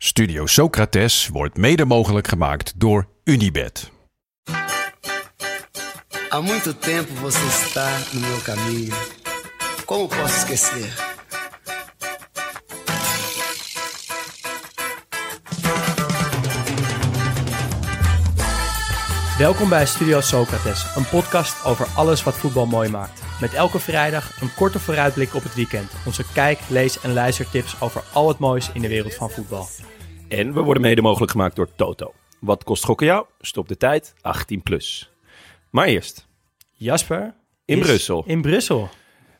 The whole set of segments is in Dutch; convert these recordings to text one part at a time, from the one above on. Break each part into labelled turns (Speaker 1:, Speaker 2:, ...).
Speaker 1: Studio Socrates wordt mede mogelijk gemaakt door Unibed.
Speaker 2: Há muito tempo você está no meu caminho. Como posso esquecer?
Speaker 3: Welkom bij Studio Socrates, een podcast over alles wat voetbal mooi maakt. Met elke vrijdag een korte vooruitblik op het weekend. Onze kijk, lees en luistertips over al het moois in de wereld van voetbal.
Speaker 4: En we worden mede mogelijk gemaakt door Toto. Wat kost gokken jou? Stop de tijd, 18 plus. Maar eerst,
Speaker 3: Jasper?
Speaker 4: In Brussel.
Speaker 3: In Brussel.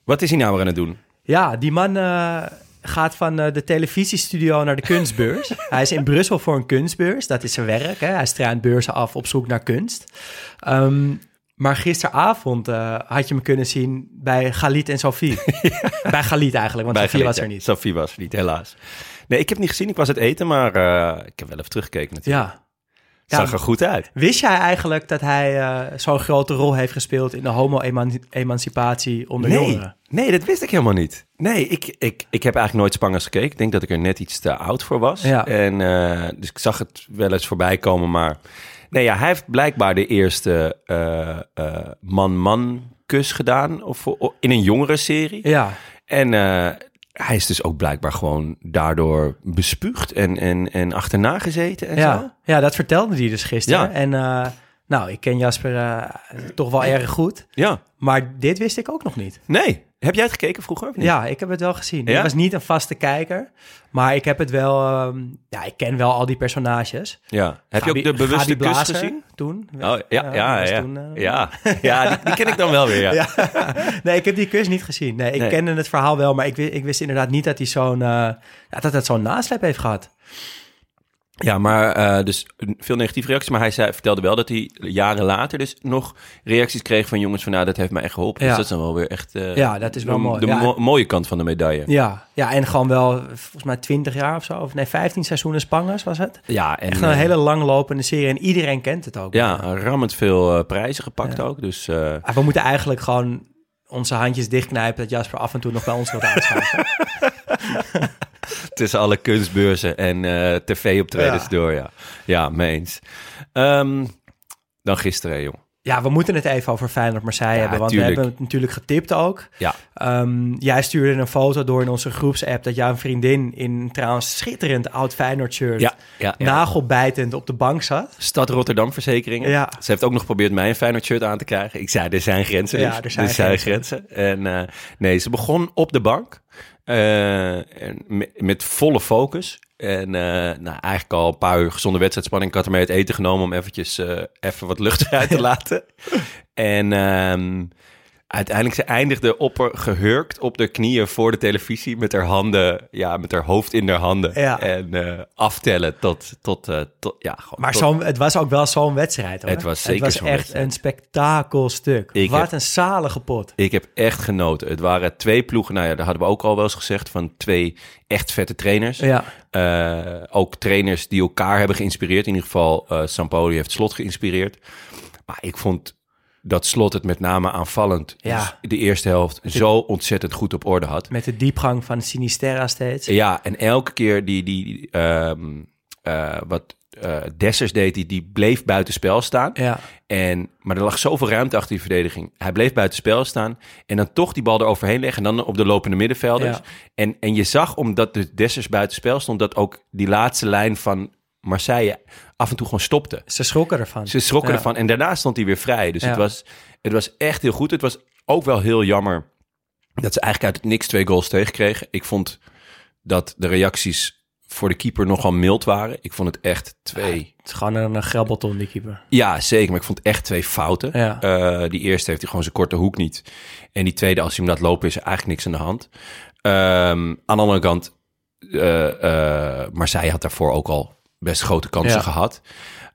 Speaker 4: wat is hij nou weer aan het doen?
Speaker 3: Ja, die man eh, gaat van eh, de televisiestudio naar de kunstbeurs. hij is in Brussel voor een kunstbeurs. Dat is zijn werk. Hè? Hij struint beurzen af op zoek naar kunst. Ehm, maar gisteravond eh, had je hem kunnen zien bij Galit en Sophie. Bij Galit eigenlijk, want Sophie
Speaker 4: Galit,
Speaker 3: was er niet.
Speaker 4: Sophie was er niet, helaas. Nee, ik heb niet gezien. Ik was het eten, maar eh, ik heb wel even teruggekeken natuurlijk.
Speaker 3: Ja.
Speaker 4: Zag er goed uit.
Speaker 3: Wist jij eigenlijk dat hij eh, zo'n grote rol heeft gespeeld in de homo-emancipatie onder
Speaker 4: Nee,
Speaker 3: jongeren?
Speaker 4: nee, dat wist ik helemaal niet. Nee, ik, ik, ik heb eigenlijk nooit Spangers gekeken. Ik denk dat ik er net iets te oud voor was.
Speaker 3: Ja.
Speaker 4: En, dus ik zag het wel eens voorbij komen, maar... Nee, ja, hij heeft blijkbaar de eerste eh, eh, man-man kus gedaan of, in een jongere serie.
Speaker 3: Ja,
Speaker 4: En eh, hij is dus ook blijkbaar gewoon daardoor bespuugd en, en, en achterna gezeten en zo.
Speaker 3: ja. ja, dat vertelde hij dus gisteren.
Speaker 4: Ja.
Speaker 3: En nou, ik ken Jasper eh, toch wel erg goed.
Speaker 4: Ja.
Speaker 3: Maar dit wist ik ook nog niet.
Speaker 4: Nee. Heb jij het gekeken vroeger? Of niet?
Speaker 3: Ja, ik heb het wel gezien.
Speaker 4: Ja?
Speaker 3: Ik was niet een vaste kijker, maar ik heb het wel... ehm, ja, ik ken wel al die personages.
Speaker 4: ja. Heb je ook de bewuste kus gezien?
Speaker 3: Toen.
Speaker 4: Oh, ja, ja, ja.
Speaker 3: toen, eh,
Speaker 4: ja. ja, die, die ken ik dan wel weer, ja.
Speaker 3: Ja. nee, ik heb die kus niet gezien. Nee, ik
Speaker 4: Nee.
Speaker 3: kende het verhaal wel, maar ik, wi- ik wist inderdaad niet dat hij zo'n... ja, dat het zo'n nasleep heeft gehad.
Speaker 4: Ja, maar eh, dus veel negatieve reacties. Maar hij zei, vertelde wel dat hij jaren later dus nog reacties kreeg van jongens van... nou, dat heeft mij echt geholpen.
Speaker 3: Ja.
Speaker 4: Dus dat is dan wel weer echt... eh,
Speaker 3: Ja, dat is wel
Speaker 4: de,
Speaker 3: mooi.
Speaker 4: De
Speaker 3: Ja.
Speaker 4: mo- mooie kant van de medaille.
Speaker 3: Ja, ja, en gewoon wel volgens mij 20 jaar of zo. Of nee, 15 seizoenen Spangers was het.
Speaker 4: Ja, en
Speaker 3: Echt een
Speaker 4: eh,
Speaker 3: hele langlopende serie en iedereen kent het ook.
Speaker 4: ja, rammend veel prijzen gepakt
Speaker 3: Ja.
Speaker 4: ook. Dus
Speaker 3: Ah, We moeten eigenlijk gewoon onze handjes dichtknijpen dat Jasper af en toe nog bij ons wilt uitschuiven.
Speaker 4: tussen alle kunstbeurzen en eh, tv-optredens
Speaker 3: Ja.
Speaker 4: door, ja. Ja, mee eens. Ehm, dan gisteren, jong.
Speaker 3: ja, we moeten het even over Feyenoord Marseille hebben, want
Speaker 4: tuurlijk.
Speaker 3: we hebben het natuurlijk getipt ook.
Speaker 4: Ja.
Speaker 3: Ehm, jij stuurde een foto door in onze groepsapp dat jouw vriendin in trouwens schitterend oud Feyenoord shirt
Speaker 4: Ja, ja, ja.
Speaker 3: nagelbijtend op de bank zat.
Speaker 4: Stad Rotterdam Verzekeringen.
Speaker 3: Ja.
Speaker 4: Ze heeft ook nog geprobeerd mij een Feyenoord shirt aan te krijgen. Ik zei, er zijn grenzen
Speaker 3: Ja,
Speaker 4: dus.
Speaker 3: er zijn
Speaker 4: grenzen. En eh, nee, ze begon op de bank. Eh, met, met volle focus. En eh, nou, eigenlijk al een paar uur gezonde wedstrijdspanning. Ik had ermee het eten genomen om eventjes eh, even wat lucht eruit te laten. En ehm, uiteindelijk ze eindigde op er gehurkt op de knieën voor de televisie. Met haar handen, ja, met haar hoofd in haar handen.
Speaker 3: Ja.
Speaker 4: En eh, aftellen tot, tot, eh, tot ja, gewoon
Speaker 3: Maar
Speaker 4: tot-
Speaker 3: het was ook wel zo'n wedstrijd hoor.
Speaker 4: Het was zeker
Speaker 3: Het was
Speaker 4: zo'n
Speaker 3: echt
Speaker 4: wedstrijd.
Speaker 3: een spektakelstuk.
Speaker 4: Ik
Speaker 3: Wat
Speaker 4: heb-
Speaker 3: een zalige pot.
Speaker 4: Ik heb echt genoten. Het waren twee ploegen. Nou ja, daar hadden we ook al wel eens gezegd. Van twee echt vette trainers.
Speaker 3: Ja,
Speaker 4: Eh, ook trainers die elkaar hebben geïnspireerd. In ieder geval, Sampoli heeft Slot geïnspireerd. Maar ik vond dat Slot het met name aanvallend.
Speaker 3: Ja.
Speaker 4: dus de eerste helft zo ontzettend goed op orde had.
Speaker 3: met de diepgang van Sinisterra steeds.
Speaker 4: Ja, en elke keer die, die ehm, eh, wat eh Dessers deed, die, die bleef buitenspel staan.
Speaker 3: Ja,
Speaker 4: En, maar er lag zoveel ruimte achter die verdediging. Hij bleef buiten spel staan. En dan toch die bal eroverheen leggen. En dan op de lopende middenvelders.
Speaker 3: Ja.
Speaker 4: En, en je zag, omdat de Dessers buiten spel stond... dat ook die laatste lijn van Marseille af en toe gewoon stopte.
Speaker 3: ze schrokken ervan.
Speaker 4: Ze schrokken
Speaker 3: Ja.
Speaker 4: ervan. En daarna stond hij weer vrij. Dus
Speaker 3: Ja.
Speaker 4: het, was, het was echt heel goed. Het was ook wel heel jammer dat ze eigenlijk uit het niks twee goals tegenkregen. Ik vond dat de reacties voor de keeper nogal mild waren. Ik vond het echt twee...
Speaker 3: Het is gewoon een, een grabbelton, die keeper.
Speaker 4: Ja, zeker. Maar ik vond echt twee fouten.
Speaker 3: Ja.
Speaker 4: Eh, die eerste heeft hij gewoon zijn korte hoek niet. En die tweede, als hij hem laat lopen, is er eigenlijk niks aan de hand. Ehm, aan de andere kant, eh, eh, Marseille had daarvoor ook al best grote kansen
Speaker 3: Ja.
Speaker 4: gehad.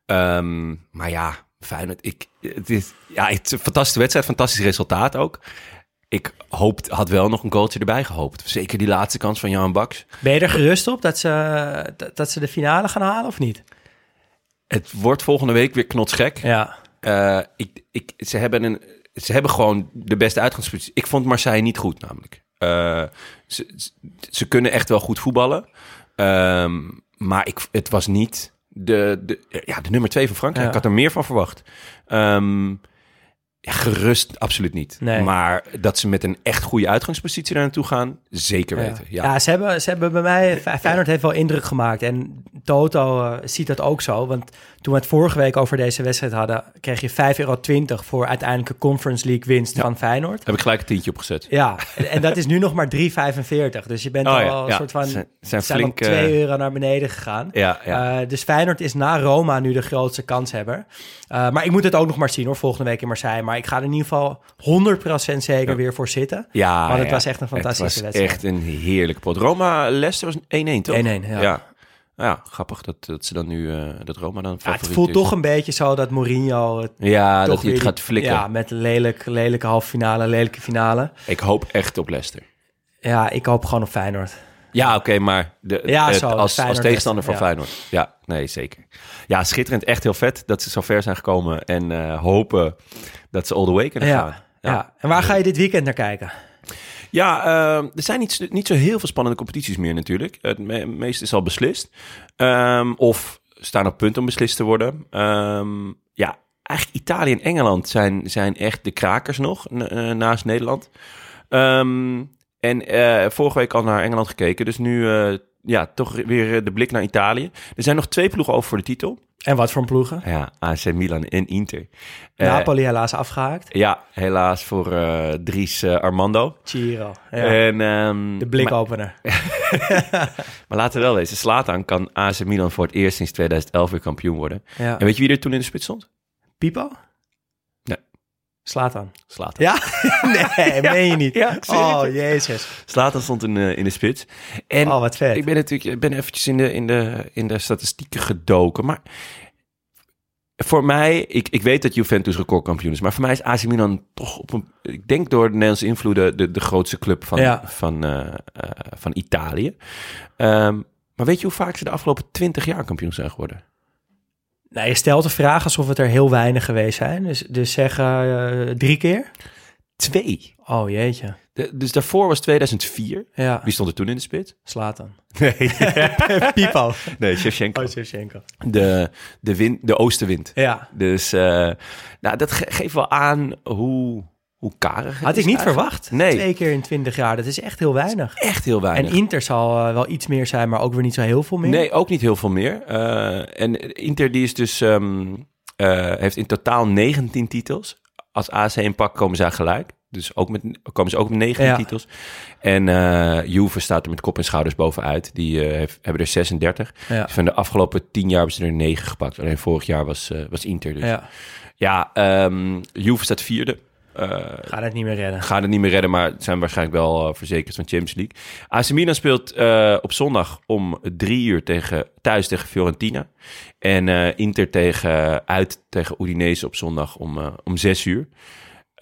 Speaker 4: Ehm, maar ja, Feyenoord, ik, het is ja, het is een fantastische wedstrijd, fantastisch resultaat ook. Ik hoop, had wel nog een goaltje erbij gehoopt. Zeker die laatste kans van Jan Baks.
Speaker 3: Ben je er gerust op dat ze, dat, dat ze de finale gaan halen of niet?
Speaker 4: Het wordt volgende week weer knotsgek.
Speaker 3: Ja.
Speaker 4: Eh, ik, ik, ze, hebben een, ze hebben gewoon de beste uitgangspositie. Ik vond Marseille niet goed, namelijk. Eh, ze, ze- ze kunnen echt wel goed voetballen. Ehm, maar ik, het was niet de, de, ja, de nummer twee van Frankrijk.
Speaker 3: Ja.
Speaker 4: Ik had er meer van verwacht. Ehm, ja, gerust, absoluut niet.
Speaker 3: Nee.
Speaker 4: Maar dat ze met een echt goede uitgangspositie daar naartoe gaan, zeker weten. Ja.
Speaker 3: Ja, ze, hebben, ze hebben bij mij... Fe- Feyenoord heeft wel indruk gemaakt. En Toto eh, ziet dat ook zo. Want toen we het vorige week over deze wedstrijd hadden... kreeg je 5,20 euro voor uiteindelijke Conference League winst van Feyenoord.
Speaker 4: Heb ik gelijk een tientje opgezet.
Speaker 3: Ja, en, en dat is nu nog maar 3,45. Dus je bent
Speaker 4: Oh ja,
Speaker 3: al een
Speaker 4: ja.
Speaker 3: soort van...
Speaker 4: Zijn- zijn
Speaker 3: zijn
Speaker 4: flink,
Speaker 3: op 2
Speaker 4: eh,
Speaker 3: euro naar beneden gegaan.
Speaker 4: Ja, ja.
Speaker 3: Eh, dus Feyenoord is na Roma nu de grootste kanshebber. Eh maar ik moet het ook nog maar zien hoor, volgende week in Marseille. Maar ik ga er in ieder geval 100% zeker weer voor zitten.
Speaker 4: Ja,
Speaker 3: Want het
Speaker 4: ja.
Speaker 3: was echt een fantastische
Speaker 4: het was
Speaker 3: wedstrijd.
Speaker 4: echt een heerlijke pot. Roma-Leicester was 1-1, toch?
Speaker 3: 1-1, ja.
Speaker 4: ja. Ja, grappig dat, dat ze dan nu, eh, dat Roma dan
Speaker 3: Ja, het voelt
Speaker 4: is.
Speaker 3: toch een beetje zo dat Mourinho het
Speaker 4: Ja,
Speaker 3: toch
Speaker 4: dat hij het gaat flikken.
Speaker 3: Ja, met een lelijk, lelijke halve finale, lelijke finale.
Speaker 4: Ik hoop echt op Leicester.
Speaker 3: Ja, ik hoop gewoon op Feyenoord.
Speaker 4: Ja, oké, maar de,
Speaker 3: Ja,
Speaker 4: het-
Speaker 3: zo,
Speaker 4: als, als tegenstander van
Speaker 3: Leicester,
Speaker 4: Feyenoord. Ja, nee, zeker. Ja, schitterend. Echt heel vet dat ze zo ver zijn gekomen. En eh, hopen dat ze all the way kunnen gaan.
Speaker 3: Ja, ja. En waar ga je dit weekend naar kijken?
Speaker 4: Ja, eh, er zijn niet, niet zo heel veel spannende competities meer natuurlijk. Het me- meeste is al beslist. Ehm, of staan op punt om beslist te worden. Ehm, ja, eigenlijk Italië en Engeland zijn, zijn echt de krakers nog, eh, naast Nederland. Ehm, en eh, vorige week al naar Engeland gekeken. Dus nu eh, ja, toch weer eh, de blik naar Italië. Er zijn nog twee ploegen over voor de titel.
Speaker 3: En wat voor ploegen?
Speaker 4: Ja, AC Milan en Inter.
Speaker 3: Napoli helaas afgehaakt.
Speaker 4: ja, helaas voor Dries Armando.
Speaker 3: Giro. Ja.
Speaker 4: En, ehm,
Speaker 3: de
Speaker 4: maar-
Speaker 3: blikopener.
Speaker 4: Maar laten we wel wezen, Slatan kan AC Milan voor het eerst sinds 2011 weer kampioen worden.
Speaker 3: Ja.
Speaker 4: En weet je wie er toen in de spits stond?
Speaker 3: Pipo? Slaat aan.
Speaker 4: Slatan.
Speaker 3: Ja? nee, meen je niet.
Speaker 4: Ja,
Speaker 3: oh,
Speaker 4: je.
Speaker 3: jezus.
Speaker 4: Slatan stond in, eh, in de spits. En
Speaker 3: Oh, wat vet.
Speaker 4: ik ben natuurlijk ik ben eventjes in de, in, de, in de statistieken gedoken. Maar voor mij, ik, ik weet dat Juventus recordkampioen is. Maar voor mij is AC Milan toch op een, ik denk door de Nederlandse invloeden, de, de grootste club van,
Speaker 3: Ja.
Speaker 4: van, eh, eh, van Italië. Ehm, maar weet je hoe vaak ze de afgelopen 20 jaar kampioen zijn geworden?
Speaker 3: Nou, je stelt de vraag alsof het er heel weinig geweest zijn. Dus, dus zeg eh, drie keer?
Speaker 4: Twee.
Speaker 3: Oh, jeetje.
Speaker 4: De- dus daarvoor was 2004.
Speaker 3: Ja,
Speaker 4: Wie stond er toen in de spits?
Speaker 3: slaat dan.
Speaker 4: Nee,
Speaker 3: Pipo.
Speaker 4: nee Shevchenko.
Speaker 3: Oh, Shevchenko.
Speaker 4: De, de, wind, de oostenwind.
Speaker 3: Ja.
Speaker 4: Dus uh, nou, dat ge geeft wel aan hoe, hoe karig het
Speaker 3: Had ik niet
Speaker 4: eigenlijk.
Speaker 3: verwacht.
Speaker 4: Nee.
Speaker 3: Twee keer in twintig jaar, dat is echt heel weinig.
Speaker 4: Echt heel weinig.
Speaker 3: En Inter zal uh, wel iets meer zijn, maar ook weer niet zo heel veel meer.
Speaker 4: Nee, ook niet heel veel meer. Uh, en Inter die is dus, um, heeft in totaal 19 titels. Als AC in pak komen zij gelijk. Dus ook met, komen ze ook met 19 ja. titels. En Juve staat er met kop en schouders bovenuit. Die heeft, hebben er 36. Ja. Dus van de afgelopen 10 jaar hebben ze er 9 gepakt. Alleen vorig jaar was, was Inter dus.
Speaker 3: Ja,
Speaker 4: ja um, Juve staat vierde. Uh,
Speaker 3: gaat het niet meer redden.
Speaker 4: Gaat het niet meer redden, maar zijn waarschijnlijk wel uh, verzekerd van Champions League. AC Milan speelt uh, op zondag om drie uur tegen, thuis tegen Fiorentina. En Inter tegen, uit tegen Udinese op zondag om, om zes uur.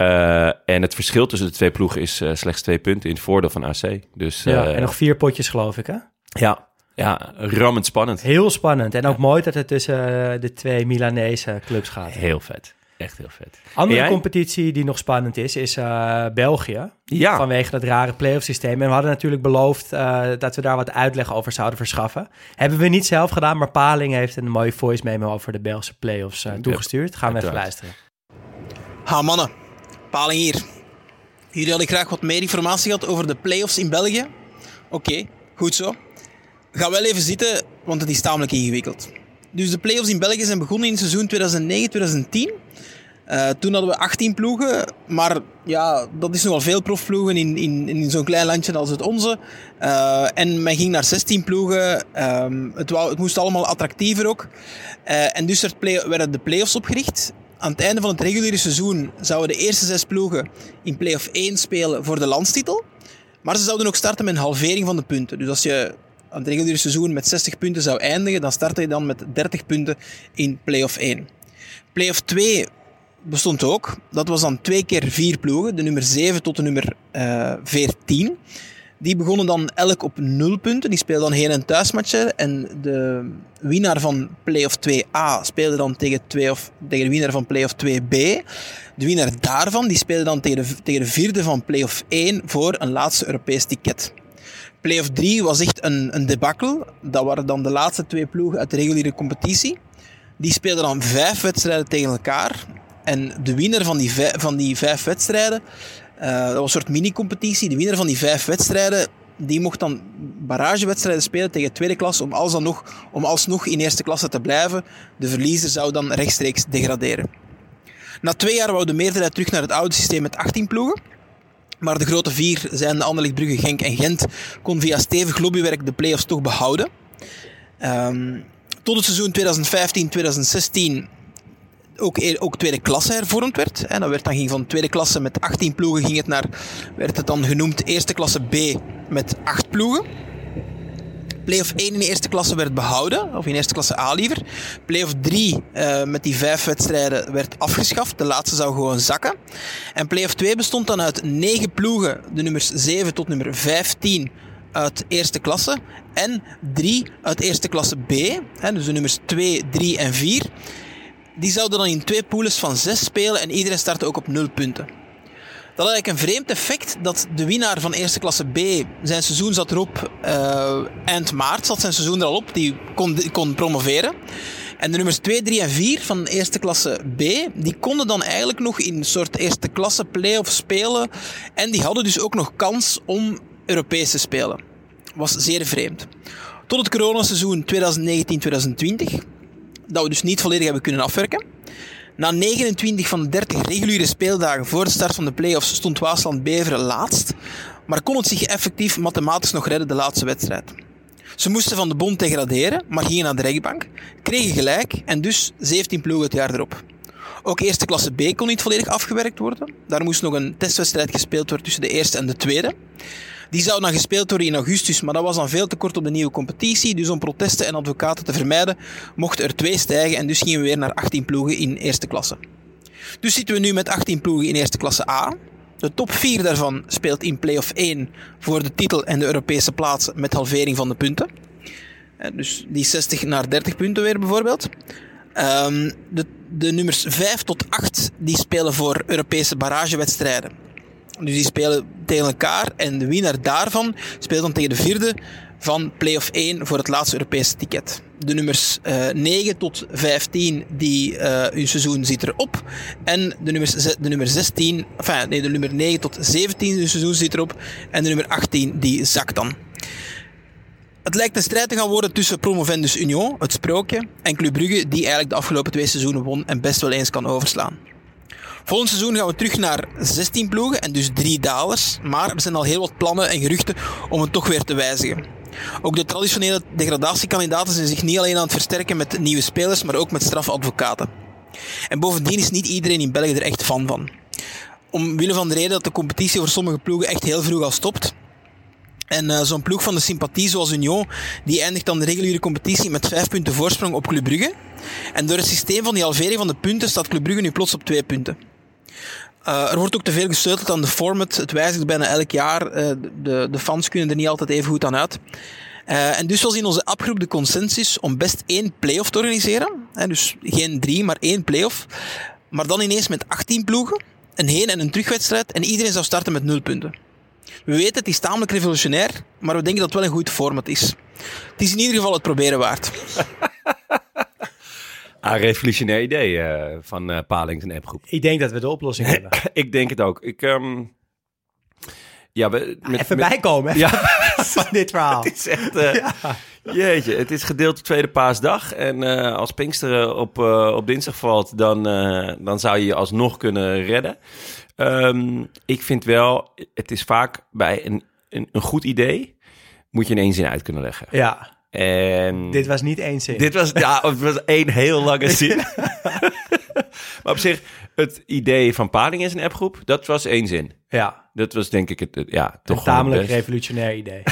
Speaker 4: Uh, en het verschil tussen de twee ploegen is uh, slechts twee punten in het voordeel van AC. Dus,
Speaker 3: ja, en nog vier potjes geloof ik hè?
Speaker 4: Ja, ja rammend spannend.
Speaker 3: Heel spannend. En ook ja. mooi dat het tussen de twee Milanese clubs gaat.
Speaker 4: Heel vet. Echt heel vet.
Speaker 3: Andere competitie die nog spannend is, is uh, België.
Speaker 4: Ja.
Speaker 3: Vanwege dat rare playoff systeem. En we hadden natuurlijk beloofd uh, dat we daar wat uitleg over zouden verschaffen. Hebben we niet zelf gedaan, maar Paling heeft een mooie voice memo over de Belgische playoffs uh, toegestuurd. Gaan we even luisteren.
Speaker 5: Ha mannen, Paling hier. Jullie hadden graag wat meer informatie gehad over de playoffs in België. Oké, okay, goed zo. Ga wel even zitten, want het is tamelijk ingewikkeld. Dus de playoffs in België zijn begonnen in het seizoen 2009-2010. Uh, toen hadden we 18 ploegen, maar ja, dat is nogal veel profploegen in, in, in zo'n klein landje als het onze. Uh, en men ging naar 16 ploegen. Um, het, wou, het moest allemaal attractiever ook. Uh, en dus werd play, werden de play-offs opgericht. Aan het einde van het reguliere seizoen zouden de eerste zes ploegen in play-off 1 spelen voor de landstitel. Maar ze zouden ook starten met een halvering van de punten. Dus als je aan het reguliere seizoen met 60 punten zou eindigen, dan startte je dan met 30 punten in play-off 1. Play-off 2 bestond ook. Dat was dan twee keer vier ploegen, de nummer 7 tot de nummer eh 14. Die begonnen dan elk op 0 punten. Die speelden dan heen- en thuismatchen. En de winnaar van play-off 2A speelde dan tegen, twee of, tegen de winnaar van play-off 2B. De winnaar daarvan die speelde dan tegen de, tegen de vierde van play-off 1 voor een laatste Europees ticket. Play-off 3 was echt een, een debakkel. Dat waren dan de laatste twee ploegen uit de reguliere competitie. Die speelden dan vijf wedstrijden tegen elkaar. En de winnaar van die vijf, van die vijf wedstrijden, eh, dat was een soort mini-competitie. De winnaar van die vijf wedstrijden, die mocht dan barragewedstrijden spelen tegen tweede klasse om, om alsnog in eerste klasse te blijven. De verliezer zou dan rechtstreeks degraderen. Na twee jaar wou de meerderheid terug naar het oude systeem met 18 ploegen. Maar de grote vier, zijn de Anderlecht, Brugge, Genk en Gent, kon via stevig lobbywerk de play-offs toch behouden. Ehm, tot het seizoen 2015-2016 ook, e- ook tweede klasse hervormd werd. En dat werd dan ging van tweede klasse met 18 ploegen ging het naar, werd het dan genoemd eerste klasse B met 8 ploegen. Playoff 1 in de eerste klasse werd behouden, of in eerste klasse A liever. Playoff 3 eh, met die vijf wedstrijden werd afgeschaft. De laatste zou gewoon zakken. En Playoff 2 bestond dan uit 9 ploegen, de nummers 7 tot nummer 15 uit eerste klasse. En 3 uit eerste klasse B, hè, dus de nummers 2, 3 en 4. Die zouden dan in twee pools van 6 spelen en iedereen startte ook op 0 punten. Dat had eigenlijk een vreemd effect dat de winnaar van eerste klasse B, zijn seizoen zat erop, eh, eind maart zat zijn seizoen er al op, die kon, kon promoveren. En de nummers 2, 3 en 4 van eerste klasse B, die konden dan eigenlijk nog in een soort eerste klasse play-off spelen. En die hadden dus ook nog kans om Europees te spelen. Was zeer vreemd. Tot het coronaseizoen 2019-2020, dat we dus niet volledig hebben kunnen afwerken. Na 29 van de 30 reguliere speeldagen voor de start van de play-offs stond Waasland Beveren laatst, maar kon het zich effectief mathematisch nog redden de laatste wedstrijd. Ze moesten van de bond degraderen, maar gingen naar de rechtbank, kregen gelijk en dus 17 ploegen het jaar erop. Ook eerste klasse B kon niet volledig afgewerkt worden. Daar moest nog een testwedstrijd gespeeld worden tussen de eerste en de tweede. Die zou dan gespeeld worden in augustus, maar dat was dan veel te kort op de nieuwe competitie. Dus om protesten en advocaten te vermijden, mochten er twee stijgen en dus gingen we weer naar 18 ploegen in eerste klasse. Dus zitten we nu met 18 ploegen in eerste klasse A. De top 4 daarvan speelt in play-off 1 voor de titel en de Europese plaatsen met halvering van de punten. Eh, Dus die 60 naar 30 punten weer bijvoorbeeld. Ehm, de, de nummers 5 tot 8 die spelen voor Europese barragewedstrijden. Dus die spelen tegen elkaar en de winnaar daarvan speelt dan tegen de vierde van play-off 1 voor het laatste Europese ticket. De nummers eh 9 tot 15, die, eh hun seizoen zit erop. En de, nummers, de nummer 16, enfin, nee, de nummer 9 tot 17, hun seizoen zit erop. En de nummer 18, die zakt dan. Het lijkt een strijd te gaan worden tussen Promovendus Union, het sprookje, en Club Brugge, die eigenlijk de afgelopen twee seizoenen won en best wel eens kan overslaan. Volgend seizoen gaan we terug naar 16 ploegen en dus drie dalers. Maar er zijn al heel wat plannen en geruchten om het toch weer te wijzigen. Ook de traditionele degradatiekandidaten zijn zich niet alleen aan het versterken met nieuwe spelers, maar ook met strafadvocaten. En bovendien is niet iedereen in België er echt fan van. Omwille van de reden dat de competitie voor sommige ploegen echt heel vroeg al stopt. En eh, zo'n ploeg van de sympathie zoals Union, die eindigt dan de reguliere competitie met vijf punten voorsprong op Club Brugge. En door het systeem van die halvering van de punten staat Club Brugge nu plots op twee punten. Uh, er wordt ook te veel gesleuteld aan de format. Het wijzigt bijna elk jaar. Uh, de, de fans kunnen er niet altijd even goed aan uit. Uh, en dus was in onze appgroep de consensus om best één play-off te organiseren. Dus geen drie, maar één play-off. Maar dan ineens met 18 ploegen, een heen- en een terugwedstrijd. En iedereen zou starten met nul punten. We weten, het is tamelijk revolutionair, maar we denken dat het wel een goed format is. Het is in ieder geval het proberen waard.
Speaker 4: Ah, revolutionair idee uh, van uh, Palings en appgroep.
Speaker 3: Ik denk dat we de oplossing hebben.
Speaker 4: ik denk het ook. Ik, um... ja, we,
Speaker 3: met, Even met... bijkomen
Speaker 4: ja.
Speaker 3: van dit verhaal.
Speaker 4: het is echt... Uh, ja. Jeetje, het is gedeeld op tweede paasdag. En uh, als Pinksteren op, op dinsdag valt, dan, dan zou je je alsnog kunnen redden. Um, ik vind wel, het is vaak bij een, een, een goed idee, moet je in één zin uit kunnen leggen.
Speaker 3: Ja.
Speaker 4: En
Speaker 3: dit was niet één zin.
Speaker 4: Dit was, ja, het was één heel lange zin. maar op zich, het idee van Paling is een appgroep, dat was één zin.
Speaker 3: Ja.
Speaker 4: Dat was denk ik het, ja, toch
Speaker 3: een tamelijk revolutionair idee.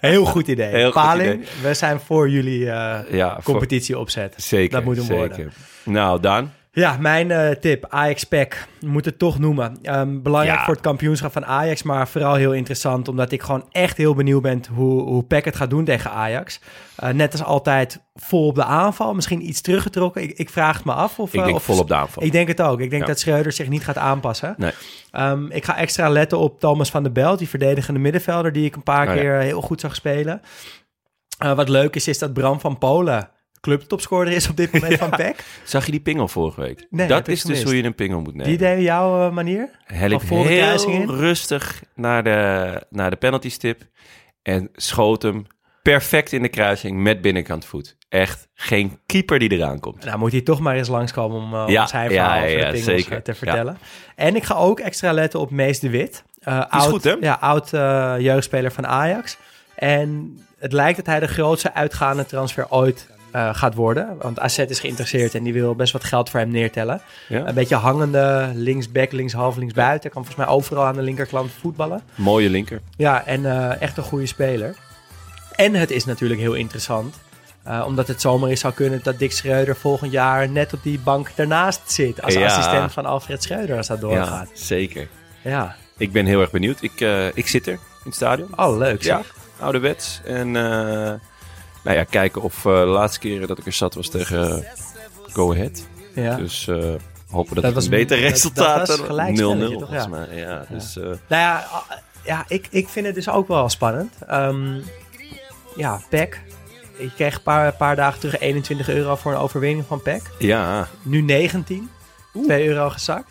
Speaker 3: Heel goed idee.
Speaker 4: Heel goed
Speaker 3: Paling,
Speaker 4: idee.
Speaker 3: we zijn voor jullie eh,
Speaker 4: Ja, voor-
Speaker 3: competitie opzetten.
Speaker 4: Zeker,
Speaker 3: Dat moet hem
Speaker 4: zeker.
Speaker 3: worden.
Speaker 4: Nou, Daan.
Speaker 3: Ja, mijn eh, tip, Ajax PEC, moet het toch noemen. Ehm, belangrijk
Speaker 4: Ja.
Speaker 3: voor het kampioenschap van Ajax, maar vooral heel interessant, omdat ik gewoon echt heel benieuwd ben hoe, hoe PEC het gaat doen tegen Ajax. Eh, net als altijd vol op de aanval, misschien iets teruggetrokken. Ik, ik vraag het me af. Of,
Speaker 4: Ik
Speaker 3: eh,
Speaker 4: denk
Speaker 3: of-
Speaker 4: vol op de aanval.
Speaker 3: Ik denk het ook. Ik denk
Speaker 4: Ja.
Speaker 3: dat Schreuder zich niet gaat aanpassen.
Speaker 4: Nee.
Speaker 3: Ehm, ik ga extra letten op Thomas van der Belt, die verdedigende middenvelder, die ik een paar
Speaker 4: Oh ja.
Speaker 3: keer heel goed zag spelen. Eh, wat leuk is, is dat Bram van Polen clubtopscorer is op dit moment van PEC.
Speaker 4: Zag je die pingel vorige week?
Speaker 3: Nee,
Speaker 4: dat is dus hoe je een pingel moet nemen.
Speaker 3: Die deed jouw eh, manier?
Speaker 4: Hel ik heel
Speaker 3: in?
Speaker 4: rustig naar de, naar de penalty stip en schoot hem perfect in de kruising met binnenkant voet. Echt geen keeper die eraan komt.
Speaker 3: Nou, moet hij toch maar eens langskomen om uh,
Speaker 4: Ja,
Speaker 3: ons zijn verhaal over
Speaker 4: ja, zeker.
Speaker 3: eh, te vertellen. En ik ga ook extra letten op Mees de Wit. Eh,
Speaker 4: is
Speaker 3: oud,
Speaker 4: goed, hè?
Speaker 3: Ja, oud jeugdspeler van Ajax. En het lijkt dat hij de grootste uitgaande transfer ooit eh, gaat worden. Want AZ is geïnteresseerd en die wil best wat geld voor hem neertellen.
Speaker 4: Ja?
Speaker 3: Een beetje hangende linksback, linkshalf, linksbuiten. Kan volgens mij overal aan de linkerkant voetballen.
Speaker 4: Mooie linker.
Speaker 3: Ja, en eh, echt een goede speler. En het is natuurlijk heel interessant. eh, omdat het zomaar eens zou kunnen dat Dick Schreuder volgend jaar net op die bank daarnaast zit. Als
Speaker 4: Ja.
Speaker 3: assistent van Alfred Schreuder als dat
Speaker 4: Ja,
Speaker 3: doorgaat.
Speaker 4: zeker.
Speaker 3: Ja.
Speaker 4: Ik ben heel erg benieuwd. Ik, ik zit er in het stadion.
Speaker 3: Oh, leuk
Speaker 4: Ja,
Speaker 3: zeg.
Speaker 4: ouderwets. En nou ja, kijken of eh, de laatste keren dat ik er zat was tegen Go Ahead.
Speaker 3: Ja.
Speaker 4: Dus eh, hopen dat,
Speaker 3: Dat
Speaker 4: het
Speaker 3: was-
Speaker 4: een beter
Speaker 3: dat-
Speaker 4: resultaat
Speaker 3: dat gelijkspelletje,
Speaker 4: 0-0
Speaker 3: toch?
Speaker 4: volgens
Speaker 3: Ja.
Speaker 4: mij. Ja, dus, eh,
Speaker 3: Nou ja, ja ik, ik vind het dus ook wel spannend. Ehm, ja, PEC. Ik kreeg een paar, paar dagen terug 21 euro voor een overwinning van PEC.
Speaker 4: ja.
Speaker 3: Nu 19. 2 euro gezakt.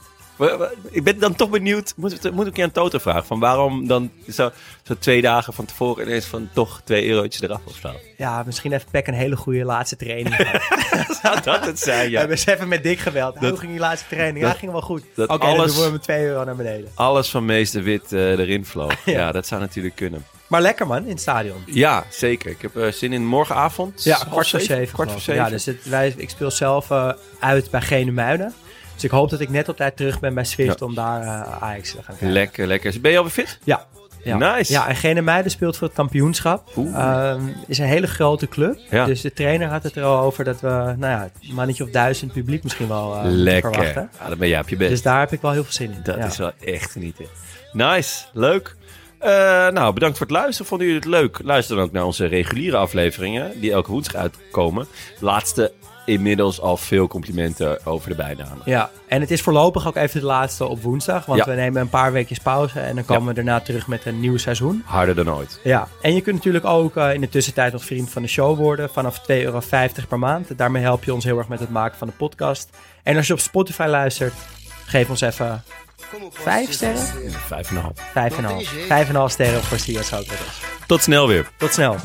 Speaker 4: Ik ben dan toch benieuwd, moet, moet ik je aan Toto vragen, van waarom dan zo, zo twee dagen van tevoren ineens van toch twee eurotjes eraf of zo?
Speaker 3: Ja, misschien heeft PEC een hele goede laatste training.
Speaker 4: Zou dat het zijn,
Speaker 3: We
Speaker 4: ja.
Speaker 3: hebben eens even met Dick gebeld. Hoe ging die laatste training?
Speaker 4: dat-
Speaker 3: ja, ging wel goed. Oké,
Speaker 4: alles-
Speaker 3: dan doen we met 2 euro naar beneden.
Speaker 4: Alles van Meester Wit eh, erin vloog.
Speaker 3: Ja.
Speaker 4: Ja. dat zou natuurlijk kunnen.
Speaker 3: Maar lekker man, in het stadion.
Speaker 4: Ja, zeker. Ik heb eh, zin in morgenavond.
Speaker 3: Ja, kwart voor zeven.
Speaker 4: Kwart voor zeven.
Speaker 3: Ja, dus het, wij, ik speel zelf eh, uit bij Genemuiden. Dus ik hoop dat ik net op tijd terug ben bij Swift
Speaker 4: Ja.
Speaker 3: om daar eh, Ajax te gaan kijken.
Speaker 4: Lekker, lekker. Ben je alweer fit?
Speaker 3: Ja. ja.
Speaker 4: Nice.
Speaker 3: Ja, en Genemuiden speelt voor het kampioenschap. Ehm, is een hele grote club.
Speaker 4: Ja.
Speaker 3: Dus de trainer had het er al over dat we, nou ja, een mannetje of duizend publiek misschien wel moeten
Speaker 4: lekker.
Speaker 3: verwachten.
Speaker 4: Ja, dan ben jij op je best.
Speaker 3: Dus daar heb ik wel heel veel zin in.
Speaker 4: Dat
Speaker 3: Ja.
Speaker 4: is wel echt genieten. Nice, leuk. Eh, nou, bedankt voor het luisteren. Vonden jullie het leuk? Luister dan ook naar onze reguliere afleveringen, die elke woensdag uitkomen. Laatste, inmiddels al veel complimenten over de bijnamen.
Speaker 3: Ja, en het is voorlopig ook even de laatste op woensdag. Want
Speaker 4: Ja.
Speaker 3: we nemen een paar weekjes pauze en dan komen we daarna terug met een nieuw seizoen.
Speaker 4: Harder dan ooit.
Speaker 3: Ja, en je kunt natuurlijk ook eh, in de tussentijd nog vriend van de show worden vanaf 2,50 euro per maand. Daarmee help je ons heel erg met het maken van de podcast. En als je op Spotify luistert, geef ons even
Speaker 2: Como posso
Speaker 3: Vijf
Speaker 2: te
Speaker 3: sterren?
Speaker 2: esquecer?
Speaker 4: Vijf en een half.
Speaker 3: 5,5. 5,5 sterren voor Sia Socrates.
Speaker 4: Tot snel weer.
Speaker 3: Tot snel.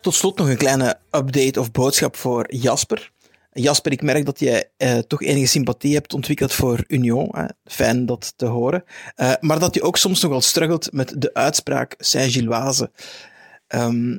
Speaker 5: Tot slot nog een kleine update of boodschap voor Jasper. Jasper, ik merk dat jij eh, toch enige sympathie hebt ontwikkeld voor Union. Hè. Fijn dat te horen. Eh, maar dat je ook soms nogal struggelt met de uitspraak Saint-Gilloise. Ehm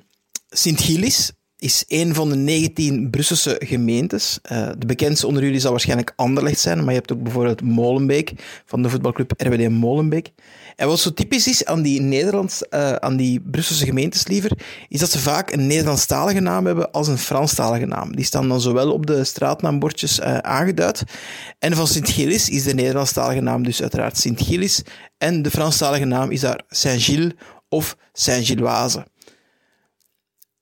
Speaker 5: Sint-Gilles is een van de 19 Brusselse gemeentes. Eh, de bekendste onder jullie zal waarschijnlijk Anderlecht zijn, maar je hebt ook bijvoorbeeld Molenbeek van de voetbalclub RWD Molenbeek. En wat zo typisch is aan die Nederlands, eh, aan die Brusselse gemeentes liever, is dat ze vaak een Nederlandstalige naam hebben als een Franstalige naam. Die staan dan zowel op de straatnaambordjes eh, aangeduid. En van Sint-Gilles is de Nederlandstalige naam dus uiteraard Sint-Gilles. En de Franstalige naam is daar Saint-Gilles of Saint-Gilloise.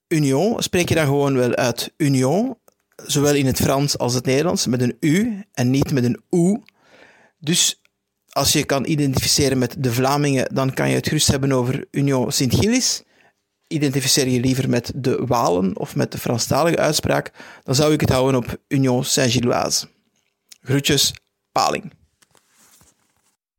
Speaker 5: Union spreek je dan gewoon wel uit Union, zowel in het Frans als het Nederlands, met een U en niet met een OE. Dus als je kan identificeren met de Vlamingen, dan kan je het gerust hebben over Union Sint-Gilles. Identificeer je liever met de Walen of met de Franstalige uitspraak, dan zou ik het houden op Union Saint-Gilloise. Groetjes, Paling.